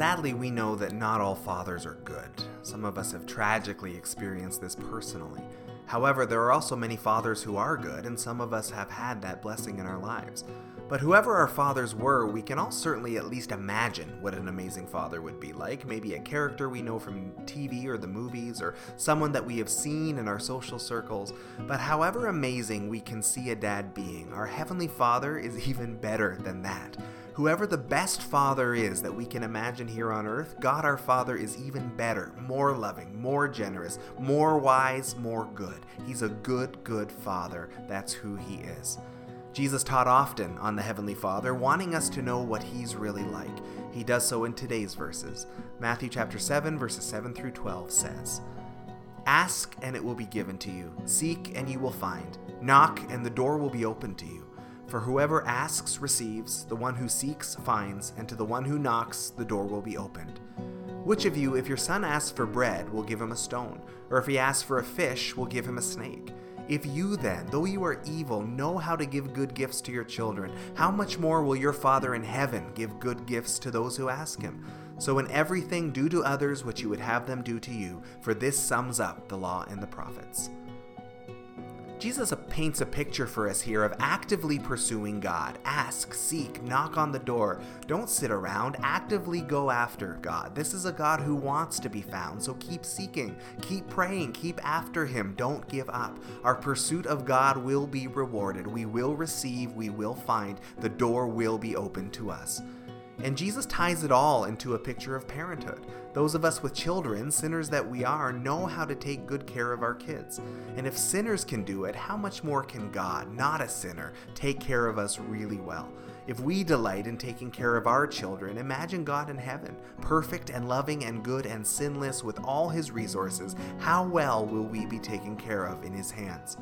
Sadly, we know that not all fathers are good. Some of us have tragically experienced this personally. However, there are also many fathers who are good, and some of us have had that blessing in our lives. But whoever our fathers were, we can all certainly at least imagine what an amazing father would be like. Maybe a character we know from TV or the movies, or someone that we have seen in our social circles. But however amazing we can see a dad being, our Heavenly Father is even better than that. Whoever the best father is that we can imagine here on earth, God our Father is even better, more loving, more generous, more wise, more good. He's a good, good father. That's who he is. Jesus taught often on the Heavenly Father, wanting us to know what He's really like. He does so in today's verses. Matthew chapter 7, verses 7 through 12 says, Ask and it will be given to you. Seek and you will find. Knock and the door will be opened to you. For whoever asks receives, the one who seeks finds, and to the one who knocks the door will be opened. Which of you, if your son asks for bread, will give him a stone? Or if he asks for a fish, will give him a snake? If you then, though you are evil, know how to give good gifts to your children, how much more will your Father in heaven give good gifts to those who ask him? So in everything do to others what you would have them do to you, for this sums up the law and the prophets. Jesus paints a picture for us here of actively pursuing God. Ask, seek, knock on the door. Don't sit around. Actively go after God. This is a God who wants to be found, so keep seeking, keep praying, keep after Him. Don't give up. Our pursuit of God will be rewarded. We will receive, we will find. The door will be open to us. And Jesus ties it all into a picture of parenthood. Those of us with children, sinners that we are, know how to take good care of our kids. And if sinners can do it, how much more can God, not a sinner, take care of us really well? If we delight in taking care of our children, imagine God in heaven, perfect and loving and good and sinless with all his resources. How well will we be taken care of in his hands?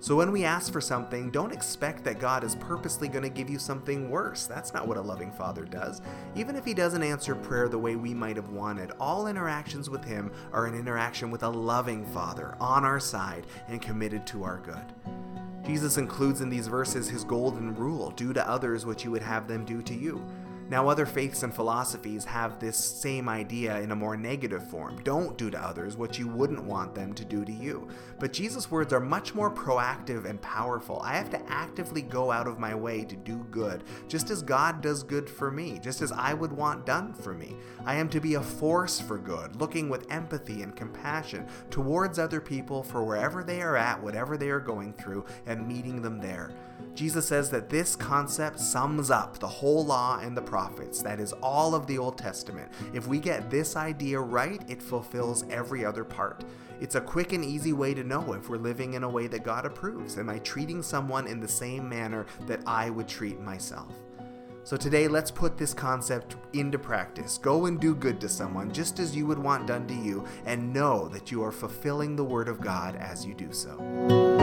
So when we ask for something, don't expect that God is purposely going to give you something worse. That's not what a loving father does. Even if he doesn't answer prayer the way we might have wanted, all interactions with him are an interaction with a loving father on our side and committed to our good. Jesus includes in these verses his golden rule do to others what you would have them do to you. Now, other faiths and philosophies have this same idea in a more negative form. Don't do to others what you wouldn't want them to do to you. But Jesus' words are much more proactive and powerful. I have to actively go out of my way to do good, just as God does good for me, just as I would want done for me. I am to be a force for good, looking with empathy and compassion towards other people for wherever they are at, whatever they are going through, and meeting them there. Jesus says that this concept sums up the whole law and the prophets. That is all of the Old Testament. If we get this idea right, it fulfills every other part. It's a quick and easy way to know if we're living in a way that God approves. Am I treating someone in the same manner that I would treat myself? So today, let's put this concept into practice. Go and do good to someone just as you would want done to you, and know that you are fulfilling the Word of God as you do so.